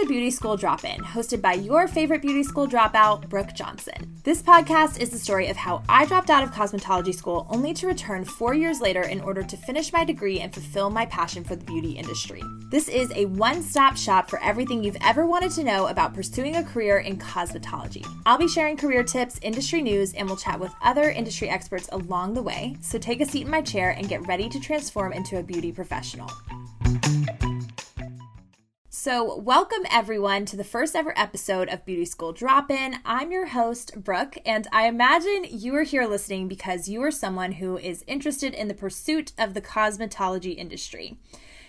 to Beauty School Drop In, hosted by your favorite beauty school dropout, Brooke Johnson. This podcast is the story of how I dropped out of cosmetology school only to return four years later in order to finish my degree and fulfill my passion for the beauty industry. This is a one stop shop for everything you've ever wanted to know about pursuing a career in cosmetology. I'll be sharing career tips, industry news, and we'll chat with other industry experts along the way. So take a seat in my chair and get ready to transform into a beauty professional. So, welcome everyone to the first ever episode of Beauty School Drop In. I'm your host, Brooke, and I imagine you are here listening because you are someone who is interested in the pursuit of the cosmetology industry.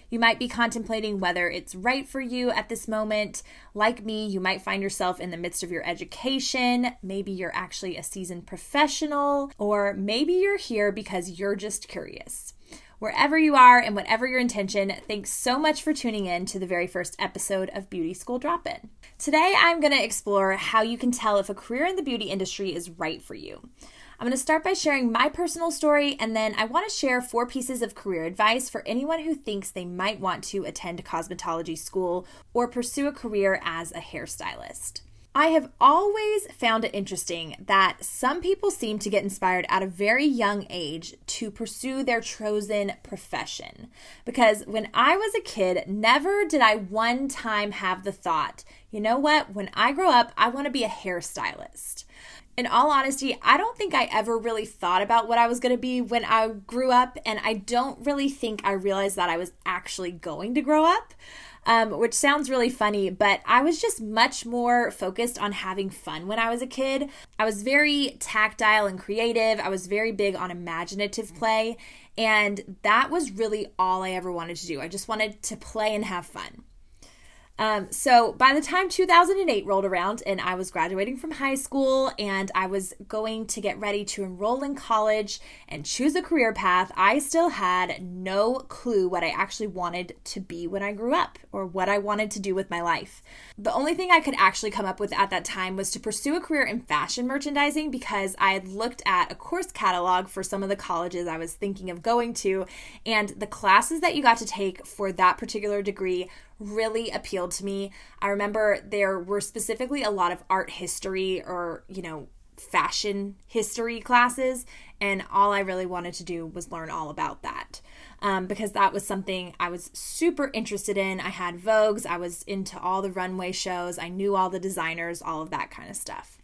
You might be contemplating whether it's right for you at this moment. Like me, you might find yourself in the midst of your education. Maybe you're actually a seasoned professional, or maybe you're here because you're just curious. Wherever you are and whatever your intention, thanks so much for tuning in to the very first episode of Beauty School Drop In. Today, I'm going to explore how you can tell if a career in the beauty industry is right for you. I'm going to start by sharing my personal story, and then I want to share four pieces of career advice for anyone who thinks they might want to attend cosmetology school or pursue a career as a hairstylist. I have always found it interesting that some people seem to get inspired at a very young age to pursue their chosen profession. Because when I was a kid, never did I one time have the thought, you know what, when I grow up, I want to be a hairstylist. In all honesty, I don't think I ever really thought about what I was going to be when I grew up, and I don't really think I realized that I was actually going to grow up um, which sounds really funny, but I was just much more focused on having fun when I was a kid. I was very tactile and creative, I was very big on imaginative play, and that was really all I ever wanted to do. I just wanted to play and have fun. Um, so by the time 2008 rolled around and I was graduating from high school and I was going to get ready to enroll in college and choose a career path, I still had no clue what I actually wanted to be when I grew up or what I wanted to do with my life. The only thing I could actually come up with at that time was to pursue a career in fashion merchandising because I had looked at a course catalog for some of the colleges I was thinking of going to, and the classes that you got to take for that particular degree really appealed to me. I remember there were specifically a lot of art history or, you know, fashion history classes, and all I really wanted to do was learn all about that. Um, because that was something I was super interested in. I had Vogues, I was into all the runway shows, I knew all the designers, all of that kind of stuff.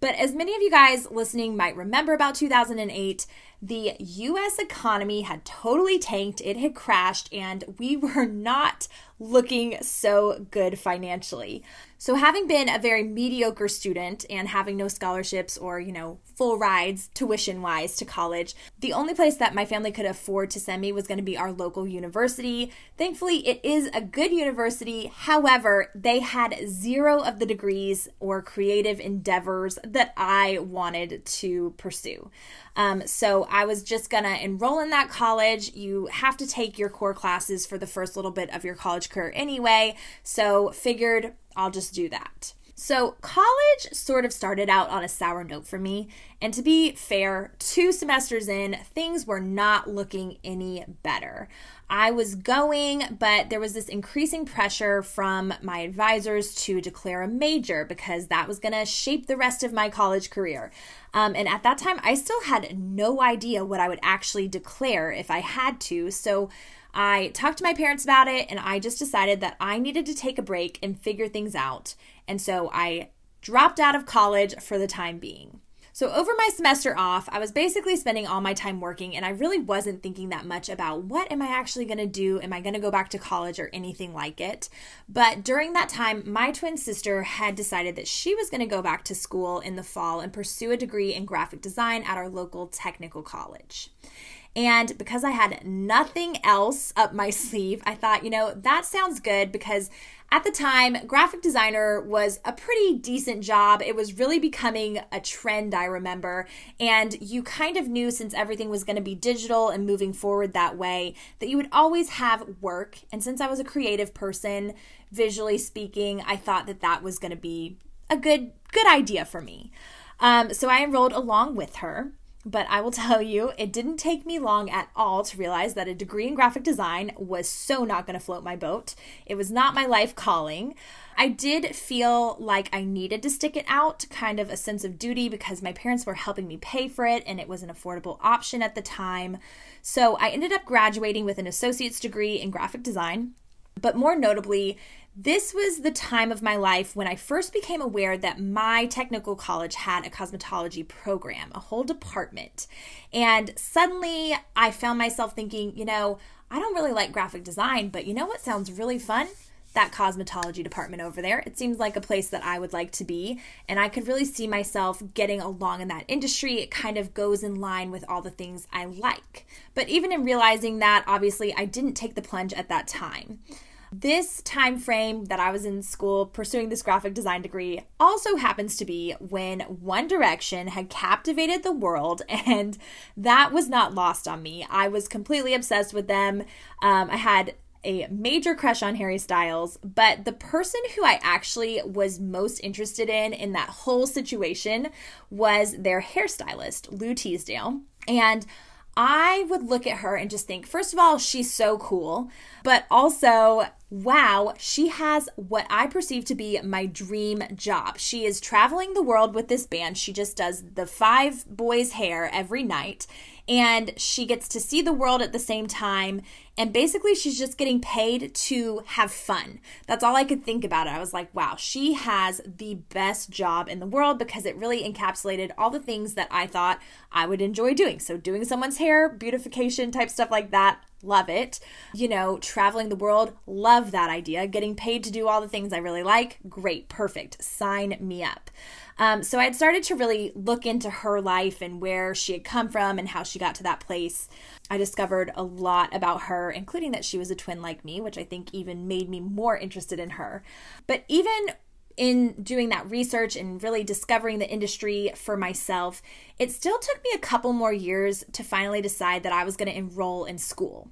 But as many of you guys listening might remember about 2008, the US economy had totally tanked, it had crashed, and we were not looking so good financially. So, having been a very mediocre student and having no scholarships or, you know, full rides tuition wise to college, the only place that my family could afford to send me was going to be our local university. Thankfully, it is a good university. However, they had zero of the degrees or creative endeavors that I wanted to pursue. Um, so I was just gonna enroll in that college. You have to take your core classes for the first little bit of your college career anyway. So figured I'll just do that. So, college sort of started out on a sour note for me. And to be fair, two semesters in, things were not looking any better. I was going, but there was this increasing pressure from my advisors to declare a major because that was going to shape the rest of my college career. Um, and at that time, I still had no idea what I would actually declare if I had to. So, I talked to my parents about it and I just decided that I needed to take a break and figure things out. And so I dropped out of college for the time being. So, over my semester off, I was basically spending all my time working, and I really wasn't thinking that much about what am I actually going to do? Am I going to go back to college or anything like it? But during that time, my twin sister had decided that she was going to go back to school in the fall and pursue a degree in graphic design at our local technical college. And because I had nothing else up my sleeve, I thought, you know, that sounds good because at the time, graphic designer was a pretty decent job. It was really becoming a trend, I remember. And you kind of knew since everything was going to be digital and moving forward that way that you would always have work. And since I was a creative person, visually speaking, I thought that that was going to be a good good idea for me. Um, so I enrolled along with her but I will tell you, it didn't take me long at all to realize that a degree in graphic design was so not going to float my boat. It was not my life calling. I did feel like I needed to stick it out, kind of a sense of duty because my parents were helping me pay for it and it was an affordable option at the time. So I ended up graduating with an associate's degree in graphic design. But more notably, this was the time of my life when I first became aware that my technical college had a cosmetology program, a whole department. And suddenly I found myself thinking, you know, I don't really like graphic design, but you know what sounds really fun? That cosmetology department over there. It seems like a place that I would like to be, and I could really see myself getting along in that industry. It kind of goes in line with all the things I like. But even in realizing that, obviously, I didn't take the plunge at that time. This time frame that I was in school pursuing this graphic design degree also happens to be when One Direction had captivated the world, and that was not lost on me. I was completely obsessed with them. Um, I had a major crush on Harry Styles, but the person who I actually was most interested in in that whole situation was their hairstylist, Lou Teasdale. And I would look at her and just think, first of all, she's so cool, but also, wow, she has what I perceive to be my dream job. She is traveling the world with this band. She just does the five boys' hair every night and she gets to see the world at the same time. And basically, she's just getting paid to have fun. That's all I could think about it. I was like, wow, she has the best job in the world because it really encapsulated all the things that I thought I would enjoy doing. So, doing someone's hair, beautification type stuff like that, love it. You know, traveling the world, love that idea. Getting paid to do all the things I really like, great, perfect. Sign me up. Um, so I had started to really look into her life and where she had come from and how she got to that place. I discovered a lot about her, including that she was a twin like me, which I think even made me more interested in her. But even in doing that research and really discovering the industry for myself, it still took me a couple more years to finally decide that I was going to enroll in school.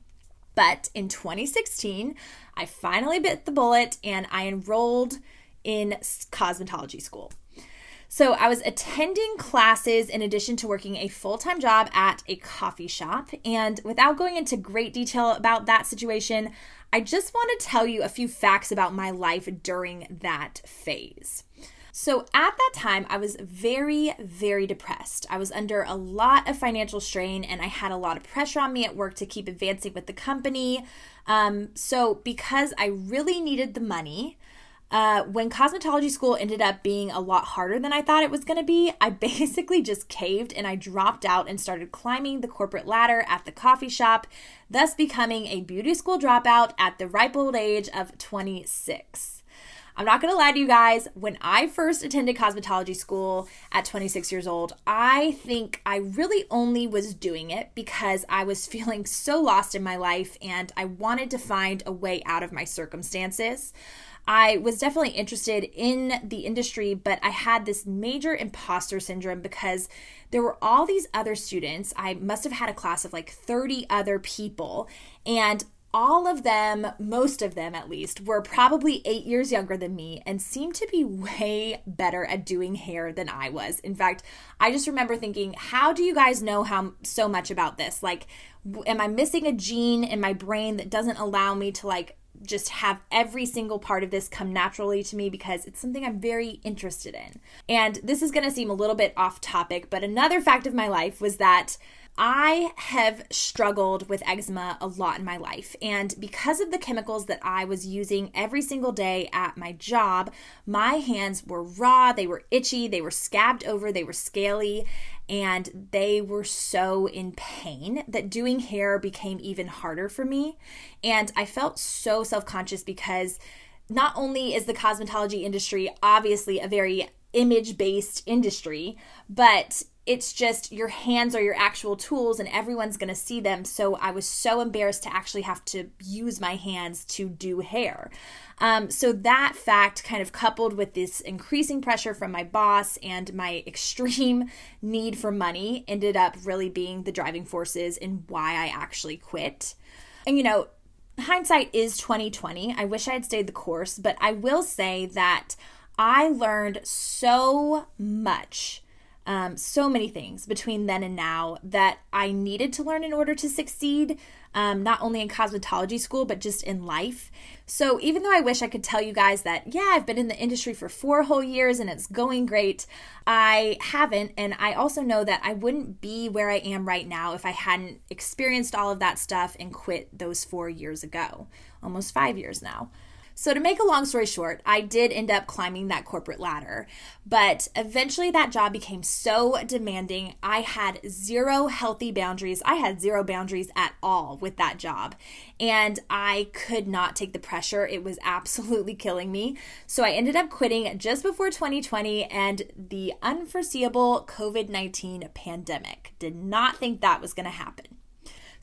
But in 2016, I finally bit the bullet and I enrolled in cosmetology school. So I was attending classes in addition to working a full time job at a coffee shop. And without going into great detail about that situation, I just want to tell you a few facts about my life during that phase. So at that time, I was very, very depressed. I was under a lot of financial strain and I had a lot of pressure on me at work to keep advancing with the company. Um, so, because I really needed the money, uh, when cosmetology school ended up being a lot harder than I thought it was going to be, I basically just caved and I dropped out and started climbing the corporate ladder at the coffee shop, thus becoming a beauty school dropout at the ripe old age of 26. I'm not going to lie to you guys, when I first attended cosmetology school at 26 years old, I think I really only was doing it because I was feeling so lost in my life and I wanted to find a way out of my circumstances. I was definitely interested in the industry, but I had this major imposter syndrome because there were all these other students. I must have had a class of like 30 other people, and all of them, most of them at least, were probably eight years younger than me and seemed to be way better at doing hair than I was. In fact, I just remember thinking, how do you guys know how so much about this? Like, am I missing a gene in my brain that doesn't allow me to like just have every single part of this come naturally to me because it's something I'm very interested in. And this is going to seem a little bit off topic, but another fact of my life was that I have struggled with eczema a lot in my life. And because of the chemicals that I was using every single day at my job, my hands were raw, they were itchy, they were scabbed over, they were scaly, and they were so in pain that doing hair became even harder for me. And I felt so self conscious because not only is the cosmetology industry obviously a very image based industry, but it's just your hands are your actual tools and everyone's going to see them. So I was so embarrassed to actually have to use my hands to do hair. Um, so that fact, kind of coupled with this increasing pressure from my boss and my extreme need for money, ended up really being the driving forces in why I actually quit. And you know, hindsight is 2020. I wish I had stayed the course, but I will say that I learned so much um, so many things between then and now that I needed to learn in order to succeed, um, not only in cosmetology school, but just in life. So even though I wish I could tell you guys that, yeah, I've been in the industry for four whole years and it's going great, I haven't. And I also know that I wouldn't be where I am right now if I hadn't experienced all of that stuff and quit those four years ago, almost five years now. So, to make a long story short, I did end up climbing that corporate ladder, but eventually that job became so demanding. I had zero healthy boundaries. I had zero boundaries at all with that job, and I could not take the pressure. It was absolutely killing me. So, I ended up quitting just before 2020 and the unforeseeable COVID 19 pandemic. Did not think that was going to happen.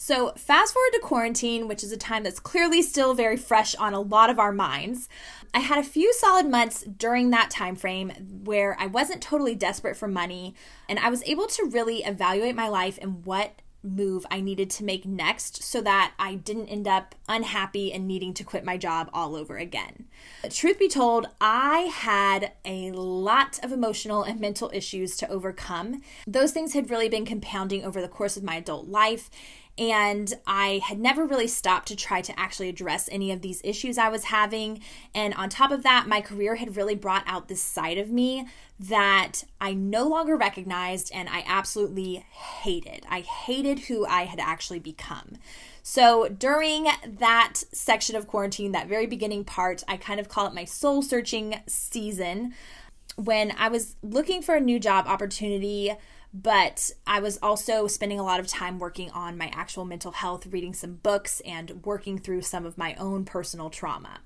So, fast forward to quarantine, which is a time that's clearly still very fresh on a lot of our minds. I had a few solid months during that time frame where I wasn't totally desperate for money and I was able to really evaluate my life and what move I needed to make next so that I didn't end up unhappy and needing to quit my job all over again. Truth be told, I had a lot of emotional and mental issues to overcome. Those things had really been compounding over the course of my adult life, and I had never really stopped to try to actually address any of these issues I was having. And on top of that, my career had really brought out this side of me that I no longer recognized and I absolutely hated. I hated who I had actually become. So during that section of quarantine, that very beginning part, I kind of call it my soul searching season when I was looking for a new job opportunity but I was also spending a lot of time working on my actual mental health, reading some books, and working through some of my own personal trauma.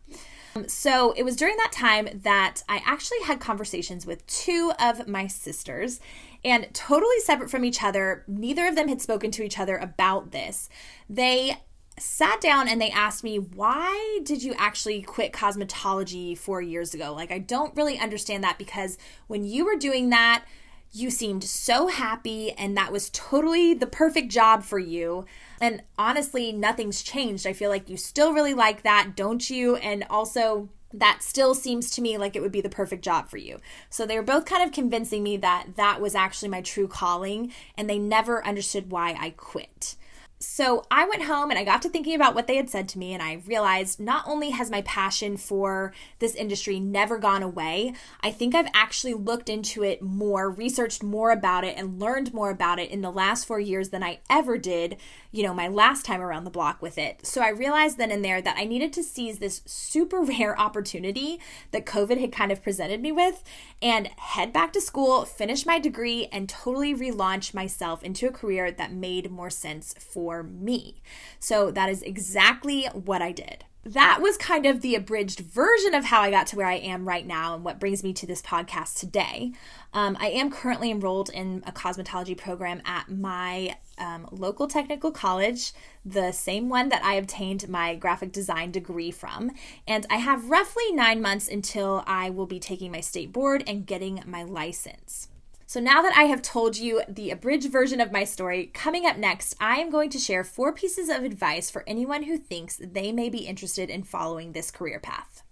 Um, so it was during that time that I actually had conversations with two of my sisters, and totally separate from each other. Neither of them had spoken to each other about this. They sat down and they asked me, Why did you actually quit cosmetology four years ago? Like, I don't really understand that because when you were doing that, you seemed so happy, and that was totally the perfect job for you. And honestly, nothing's changed. I feel like you still really like that, don't you? And also, that still seems to me like it would be the perfect job for you. So they were both kind of convincing me that that was actually my true calling, and they never understood why I quit. So I went home and I got to thinking about what they had said to me, and I realized not only has my passion for this industry never gone away, I think I've actually looked into it more, researched more about it, and learned more about it in the last four years than I ever did, you know, my last time around the block with it. So I realized then and there that I needed to seize this super rare opportunity that COVID had kind of presented me with and head back to school, finish my degree, and totally relaunch myself into a career that made more sense for for me. So that is exactly what I did. That was kind of the abridged version of how I got to where I am right now and what brings me to this podcast today. Um, I am currently enrolled in a cosmetology program at my um, local technical college, the same one that I obtained my graphic design degree from. And I have roughly nine months until I will be taking my state board and getting my license. So, now that I have told you the abridged version of my story, coming up next, I am going to share four pieces of advice for anyone who thinks they may be interested in following this career path.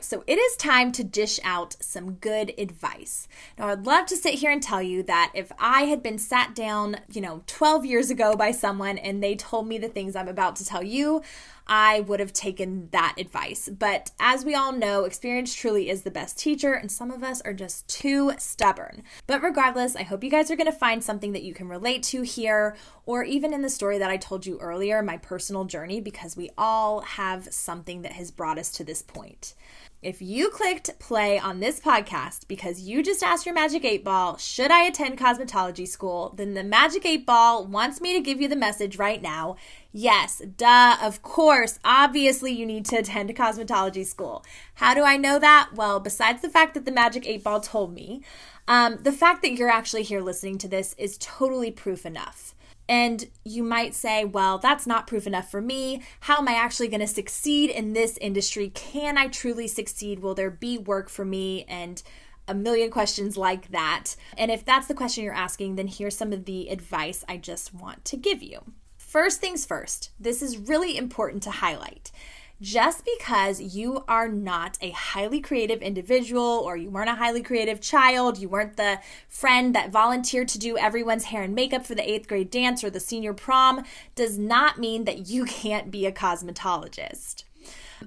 Right, so it is time to dish out some good advice. Now, I'd love to sit here and tell you that if I had been sat down, you know, 12 years ago by someone and they told me the things I'm about to tell you, I would have taken that advice. But as we all know, experience truly is the best teacher, and some of us are just too stubborn. But regardless, I hope you guys are going to find something that you can relate to here, or even in the story that I told you earlier, my personal journey, because we all have something that has brought us to this point. If you clicked play on this podcast because you just asked your Magic 8 Ball, should I attend cosmetology school? Then the Magic 8 Ball wants me to give you the message right now. Yes, duh, of course, obviously you need to attend a cosmetology school. How do I know that? Well, besides the fact that the Magic 8 Ball told me, um, the fact that you're actually here listening to this is totally proof enough. And you might say, well, that's not proof enough for me. How am I actually going to succeed in this industry? Can I truly succeed? Will there be work for me? And a million questions like that. And if that's the question you're asking, then here's some of the advice I just want to give you. First things first, this is really important to highlight. Just because you are not a highly creative individual or you weren't a highly creative child, you weren't the friend that volunteered to do everyone's hair and makeup for the eighth grade dance or the senior prom, does not mean that you can't be a cosmetologist.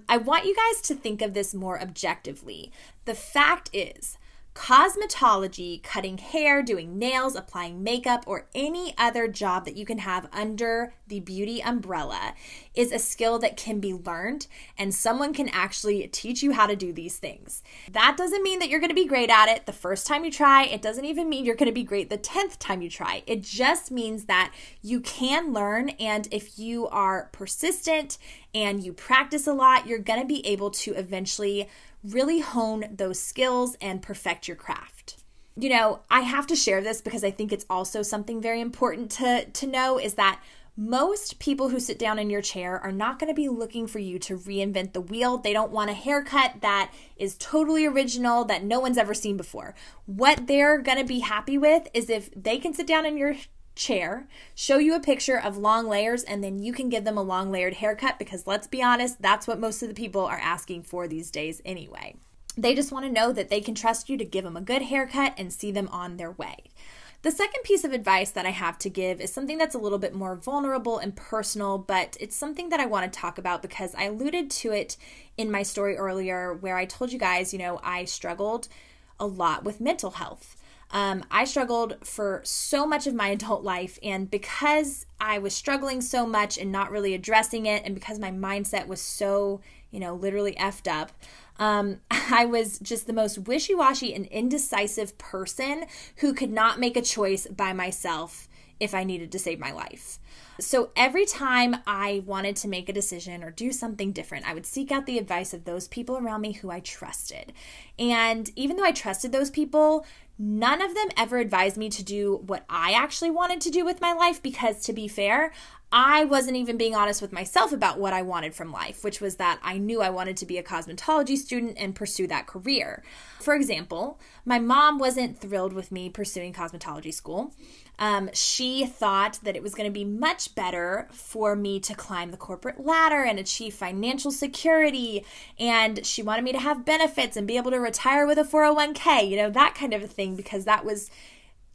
I want you guys to think of this more objectively. The fact is, Cosmetology, cutting hair, doing nails, applying makeup, or any other job that you can have under the beauty umbrella is a skill that can be learned, and someone can actually teach you how to do these things. That doesn't mean that you're gonna be great at it the first time you try. It doesn't even mean you're gonna be great the 10th time you try. It just means that you can learn, and if you are persistent and you practice a lot, you're gonna be able to eventually really hone those skills and perfect your craft. You know, I have to share this because I think it's also something very important to, to know is that most people who sit down in your chair are not going to be looking for you to reinvent the wheel. They don't want a haircut that is totally original that no one's ever seen before. What they're going to be happy with is if they can sit down in your chair, show you a picture of long layers, and then you can give them a long layered haircut because let's be honest, that's what most of the people are asking for these days anyway. They just want to know that they can trust you to give them a good haircut and see them on their way. The second piece of advice that I have to give is something that's a little bit more vulnerable and personal, but it's something that I want to talk about because I alluded to it in my story earlier where I told you guys, you know, I struggled a lot with mental health. Um, I struggled for so much of my adult life, and because I was struggling so much and not really addressing it, and because my mindset was so, you know, literally effed up, um, I was just the most wishy washy and indecisive person who could not make a choice by myself if I needed to save my life. So every time I wanted to make a decision or do something different, I would seek out the advice of those people around me who I trusted. And even though I trusted those people, none of them ever advised me to do what I actually wanted to do with my life because, to be fair, I wasn't even being honest with myself about what I wanted from life, which was that I knew I wanted to be a cosmetology student and pursue that career. For example, my mom wasn't thrilled with me pursuing cosmetology school. Um, she thought that it was going to be much better for me to climb the corporate ladder and achieve financial security. And she wanted me to have benefits and be able to retire with a 401k, you know, that kind of a thing, because that was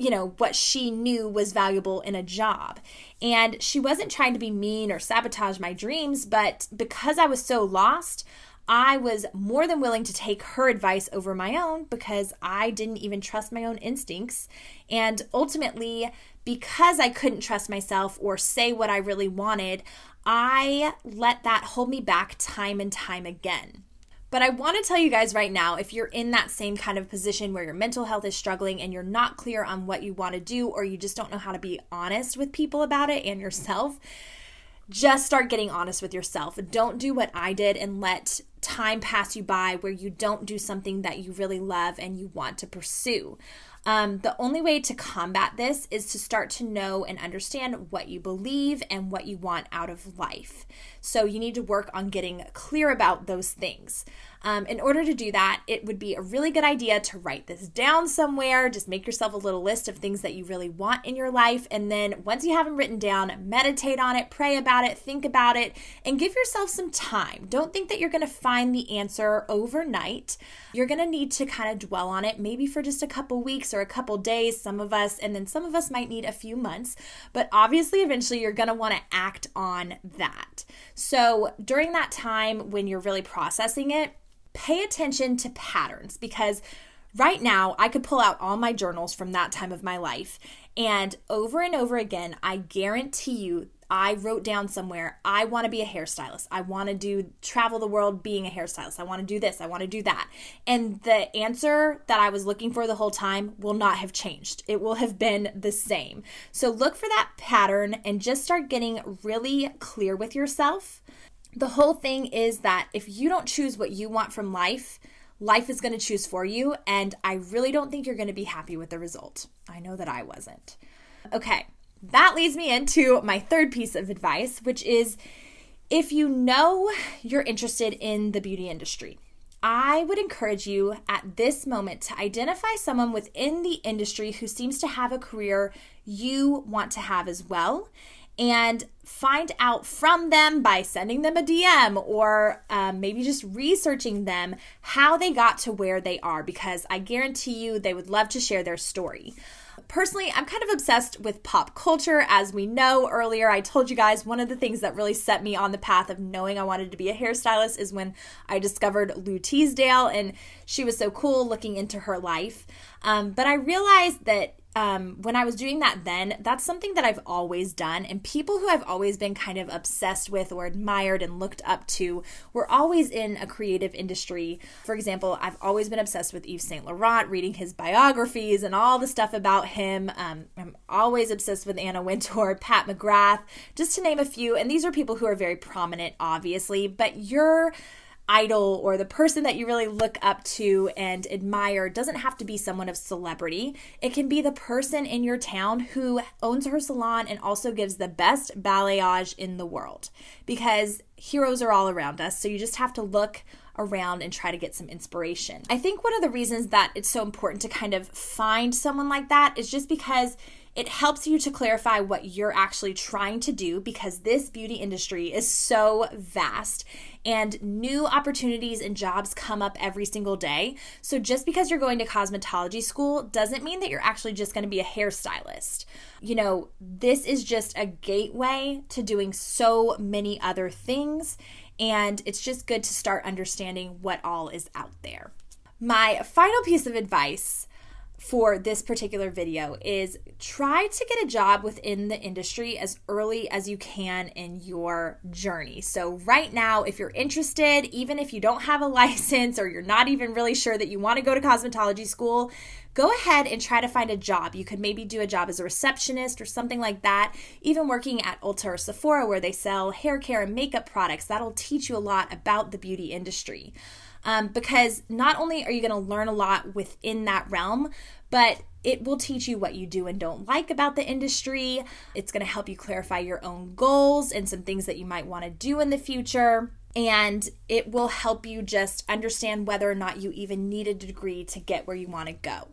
you know, what she knew was valuable in a job. And she wasn't trying to be mean or sabotage my dreams, but because I was so lost, I was more than willing to take her advice over my own because I didn't even trust my own instincts. And ultimately, because I couldn't trust myself or say what I really wanted, I let that hold me back time and time again. But I want to tell you guys right now if you're in that same kind of position where your mental health is struggling and you're not clear on what you want to do, or you just don't know how to be honest with people about it and yourself, just start getting honest with yourself. Don't do what I did and let time pass you by where you don't do something that you really love and you want to pursue. Um, the only way to combat this is to start to know and understand what you believe and what you want out of life. So you need to work on getting clear about those things. Um, in order to do that, it would be a really good idea to write this down somewhere. Just make yourself a little list of things that you really want in your life. And then once you have them written down, meditate on it, pray about it, think about it, and give yourself some time. Don't think that you're going to find the answer overnight. You're going to need to kind of dwell on it, maybe for just a couple weeks or a couple days, some of us, and then some of us might need a few months. But obviously, eventually, you're going to want to act on that. So during that time when you're really processing it, pay attention to patterns because right now I could pull out all my journals from that time of my life and over and over again, I guarantee you I wrote down somewhere, I want to be a hairstylist. I want to do travel the world being a hairstylist. I want to do this. I want to do that. And the answer that I was looking for the whole time will not have changed. It will have been the same. So look for that pattern and just start getting really clear with yourself the whole thing is that if you don't choose what you want from life, life is going to choose for you. And I really don't think you're going to be happy with the result. I know that I wasn't. Okay, that leads me into my third piece of advice, which is if you know you're interested in the beauty industry, I would encourage you at this moment to identify someone within the industry who seems to have a career you want to have as well and find out from them by sending them a DM or um, maybe just researching them how they got to where they are because I guarantee you they would love to share their story. Personally, I'm kind of obsessed with pop culture. As we know earlier, I told you guys one of the things that really set me on the path of knowing I wanted to be a hairstylist is when I discovered Lou Teasdale, and she was so cool looking into her life. Um, but I realized that um, when I was doing that then, that's something that I've always done. And people who I've always been kind of obsessed with or admired and looked up to were always in a creative industry. For example, I've always been obsessed with Yves Saint Laurent, reading his biographies and all the stuff about him. Um, I'm always obsessed with Anna Wintour, Pat McGrath, just to name a few. And these are people who are very prominent, obviously, but you're idol or the person that you really look up to and admire doesn't have to be someone of celebrity. It can be the person in your town who owns her salon and also gives the best balayage in the world because heroes are all around us. So you just have to look around and try to get some inspiration. I think one of the reasons that it's so important to kind of find someone like that is just because it helps you to clarify what you're actually trying to do because this beauty industry is so vast and new opportunities and jobs come up every single day. So just because you're going to cosmetology school doesn't mean that you're actually just going to be a hairstylist. You know, this is just a gateway to doing so many other things. And it's just good to start understanding what all is out there. My final piece of advice for this particular video is try to get a job within the industry as early as you can in your journey. So, right now, if you're interested, even if you don't have a license or you're not even really sure that you want to go to cosmetology school, go ahead and try to find a job. You could maybe do a job as a receptionist or something like that, even working at Ulta or Sephora where they sell hair care and makeup products. That'll teach you a lot about the beauty industry um, because not only are you going to learn a lot within that realm, but it will teach you what you do and don't like about the industry. It's going to help you clarify your own goals and some things that you might want to do in the future. And it will help you just understand whether or not you even need a degree to get where you want to go.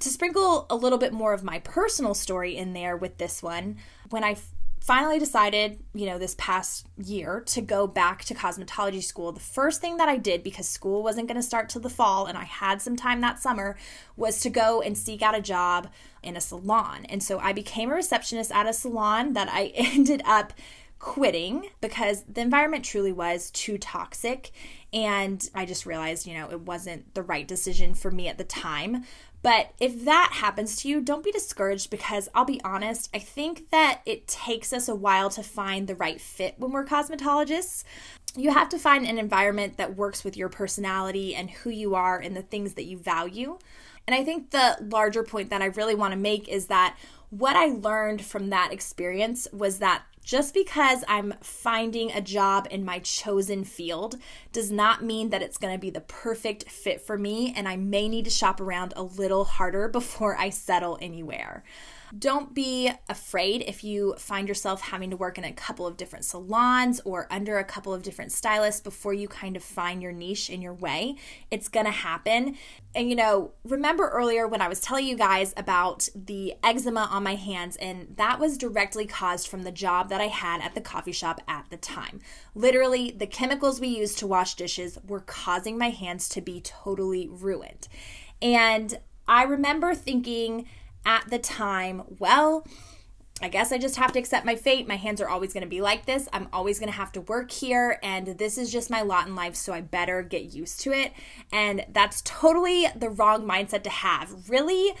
To sprinkle a little bit more of my personal story in there with this one, when I finally decided, you know, this past year to go back to cosmetology school, the first thing that I did because school wasn't going to start till the fall and I had some time that summer was to go and seek out a job in a salon. And so I became a receptionist at a salon that I ended up quitting because the environment truly was too toxic and I just realized, you know, it wasn't the right decision for me at the time. But if that happens to you, don't be discouraged because I'll be honest, I think that it takes us a while to find the right fit when we're cosmetologists. You have to find an environment that works with your personality and who you are and the things that you value. And I think the larger point that I really want to make is that what I learned from that experience was that just because I'm finding a job in my chosen field does not mean that it's going to be the perfect fit for me, and I may need to shop around a little harder before I settle anywhere. Don't be afraid if you find yourself having to work in a couple of different salons or under a couple of different stylists before you kind of find your niche in your way. It's going to happen. And you know, remember earlier when I was telling you guys about the eczema on my hands, and that was directly caused from the job that I had at the coffee shop at the time. Literally, the chemicals we used to wash dishes were causing my hands to be totally ruined. And I remember thinking, at the time, well, I guess I just have to accept my fate. My hands are always going to be like this. I'm always going to have to work here, and this is just my lot in life, so I better get used to it. And that's totally the wrong mindset to have. Really,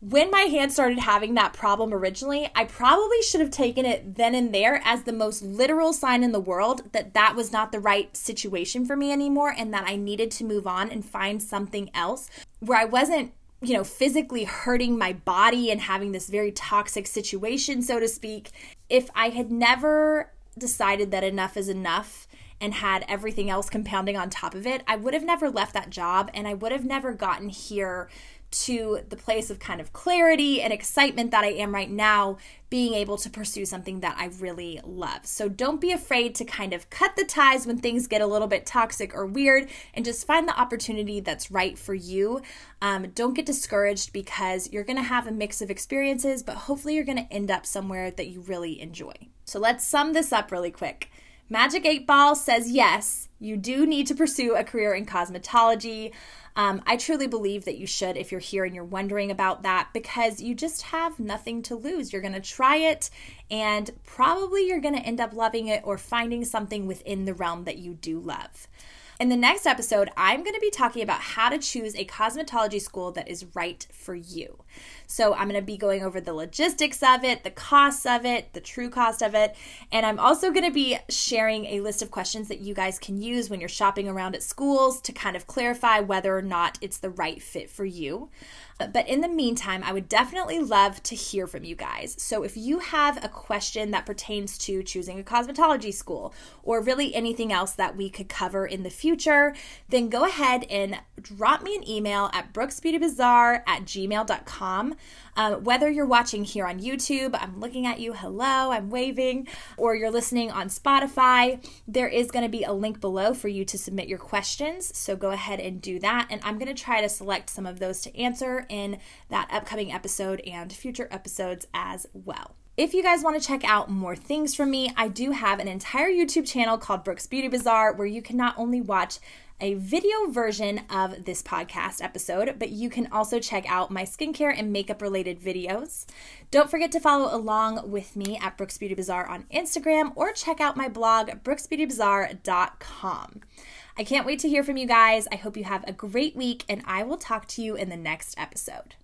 when my hand started having that problem originally, I probably should have taken it then and there as the most literal sign in the world that that was not the right situation for me anymore and that I needed to move on and find something else where I wasn't you know, physically hurting my body and having this very toxic situation, so to speak, if I had never decided that enough is enough and had everything else compounding on top of it, I would have never left that job and I would have never gotten here to the place of kind of clarity and excitement that I am right now, being able to pursue something that I really love. So don't be afraid to kind of cut the ties when things get a little bit toxic or weird and just find the opportunity that's right for you. Um, don't get discouraged because you're going to have a mix of experiences, but hopefully you're going to end up somewhere that you really enjoy. So let's sum this up really quick. Magic 8 Ball says yes, you do need to pursue a career in cosmetology. Um, I truly believe that you should if you're here and you're wondering about that because you just have nothing to lose. You're going to try it and probably you're going to end up loving it or finding something within the realm that you do love. In the next episode, I'm going to be talking about how to choose a cosmetology school that is right for you. So, I'm going to be going over the logistics of it, the costs of it, the true cost of it, and I'm also going to be sharing a list of questions that you guys can use when you're shopping around at schools to kind of clarify whether or not it's the right fit for you. But in the meantime, I would definitely love to hear from you guys. So if you have a question that pertains to choosing a cosmetology school or really anything else that we could cover in the future, then go ahead and drop me an email at brooksbeautybazaar at gmail.com. Um, whether you're watching here on YouTube, I'm looking at you, hello, I'm waving, or you're listening on Spotify, there is going to be a link below for you to submit your questions. So go ahead and do that. And I'm going to try to select some of those to answer in that upcoming episode and future episodes as well. If you guys want to check out more things from me, I do have an entire YouTube channel called Brooks Beauty Bazaar where you can not only watch a video version of this podcast episode, but you can also check out my skincare and makeup related videos. Don't forget to follow along with me at Brooks Beauty Bazaar on Instagram or check out my blog, brooksbeautybazaar.com. I can't wait to hear from you guys. I hope you have a great week, and I will talk to you in the next episode.